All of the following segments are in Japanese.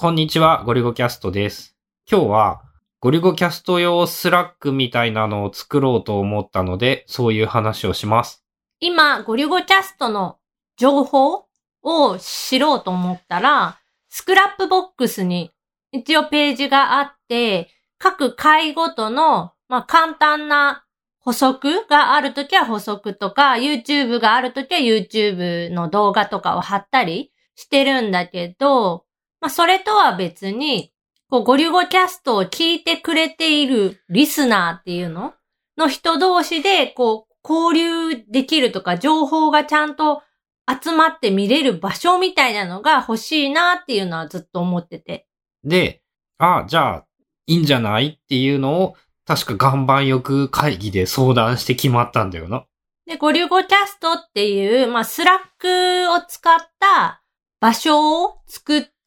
こんにちは、ごりゅごcastです。今日は、ごりゅごcast用 Slack みたいなのを作ろうと思ったので、そういう話をします。今、ごりゅごcastの情報を知ろうと思ったら、 Scrapbox に一応ページがあって、各回ごとの、まあ、簡単な補足があるときは補足とか、YouTube があるときは YouTube の動画とかを貼ったりしてるんだけど、まあ、それとは別に、こう、ごりゅごcastを聞いてくれているリスナーっていうの？の人同士で、こう、交流できるとか、情報がちゃんと集まって見れる場所みたいなのが欲しいなっていうのはずっと思ってて。で、あ、じゃあ、いいんじゃない？っていうのを、確か岩盤浴会議で相談して決まったんだよな。で、ごりゅごcastっていう、まあ、 Slack を使った場所を作って、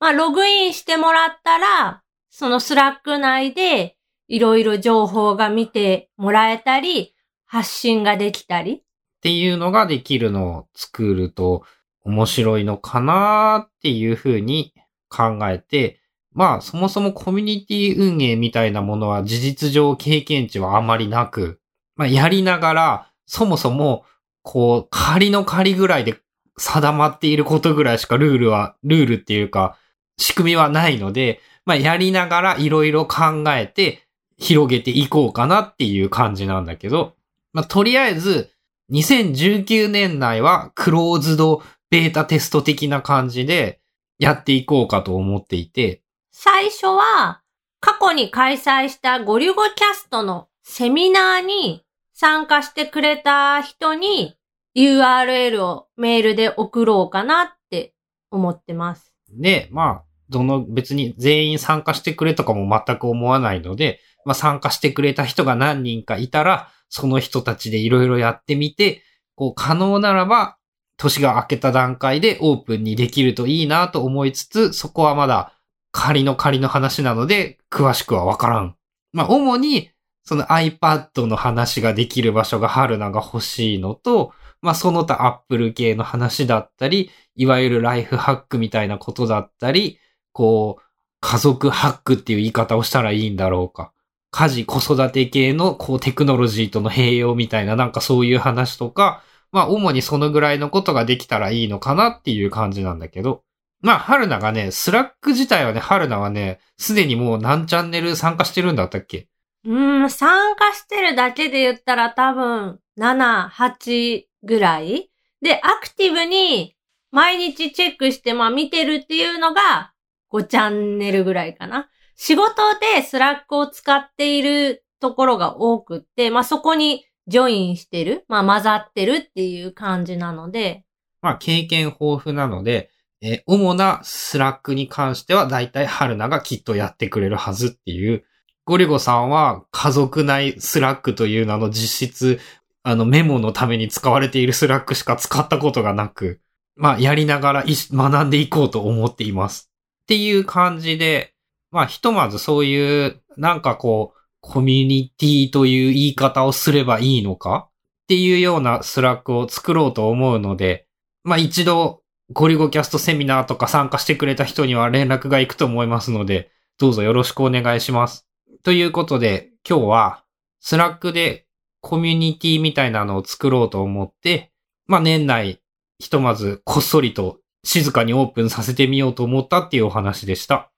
まあ、ログインしてもらったら、その Slack 内でいろいろ情報が見てもらえたり、発信ができたり。っていうのができるのを作ると面白いのかなっていうふうに考えて、まあそもそもコミュニティ運営みたいなものは事実上経験値はあまりなく、まあやりながらそもそもこう仮の仮ぐらいで定まっていることぐらいしかルールは、ルールっていうか仕組みはないので、まあやりながらいろいろ考えて広げていこうかなっていう感じなんだけど、まあとりあえず2019年内はクローズドベータテスト的な感じでやっていこうかと思っていて、最初は、過去に開催したゴリゴキャストのセミナーに参加してくれた人に URL をメールで送ろうかなって思ってます。で、まあ、どの別に全員参加してくれとかも全く思わないので、まあ参加してくれた人が何人かいたら、その人たちでいろいろやってみて、こう可能ならば、年が明けた段階でオープンにできるといいなと思いつつ、そこはまだ仮の仮の話なので、詳しくはわからん。まあ主に、その iPad の話ができる場所が春菜が欲しいのと、まあその他 Apple 系の話だったり、いわゆるライフハックみたいなことだったり、こう、家族ハックっていう言い方をしたらいいんだろうか。家事、子育て系のこうテクノロジーとの併用みたいななんかそういう話とか、まあ主にそのぐらいのことができたらいいのかなっていう感じなんだけど。まあ、春菜がね、 Slack 自体はね、春菜はね、すでにもう何チャンネル参加してるんだったっけ？うーん、参加してるだけで言ったら多分7、8ぐらいで、アクティブに毎日チェックしてまあ見てるっていうのが5チャンネルぐらいかな。仕事で Slack を使っているところが多くって、まあそこにジョインしてる、まあ混ざってるっていう感じなので、まあ、経験豊富なので、えー主な Slack に関しては大体春菜がきっとやってくれるはずっていう。ごりゅごさんは家族内 Slack という名の実質、あのメモのために使われている Slack しか使ったことがなく、まあ、やりながら学んでいこうと思っています。っていう感じで、まあ、ひとまずそういう、なんかこう、コミュニティという言い方をすればいいのかっていうような Slack を作ろうと思うので、まあ一度ごりゅごcastセミナーとか参加してくれた人には連絡が行くと思いますので、どうぞよろしくお願いします。ということで、今日は Slack でコミュニティみたいなのを作ろうと思って、まあ年内ひとまずこっそりと静かにオープンさせてみようと思ったっていうお話でした。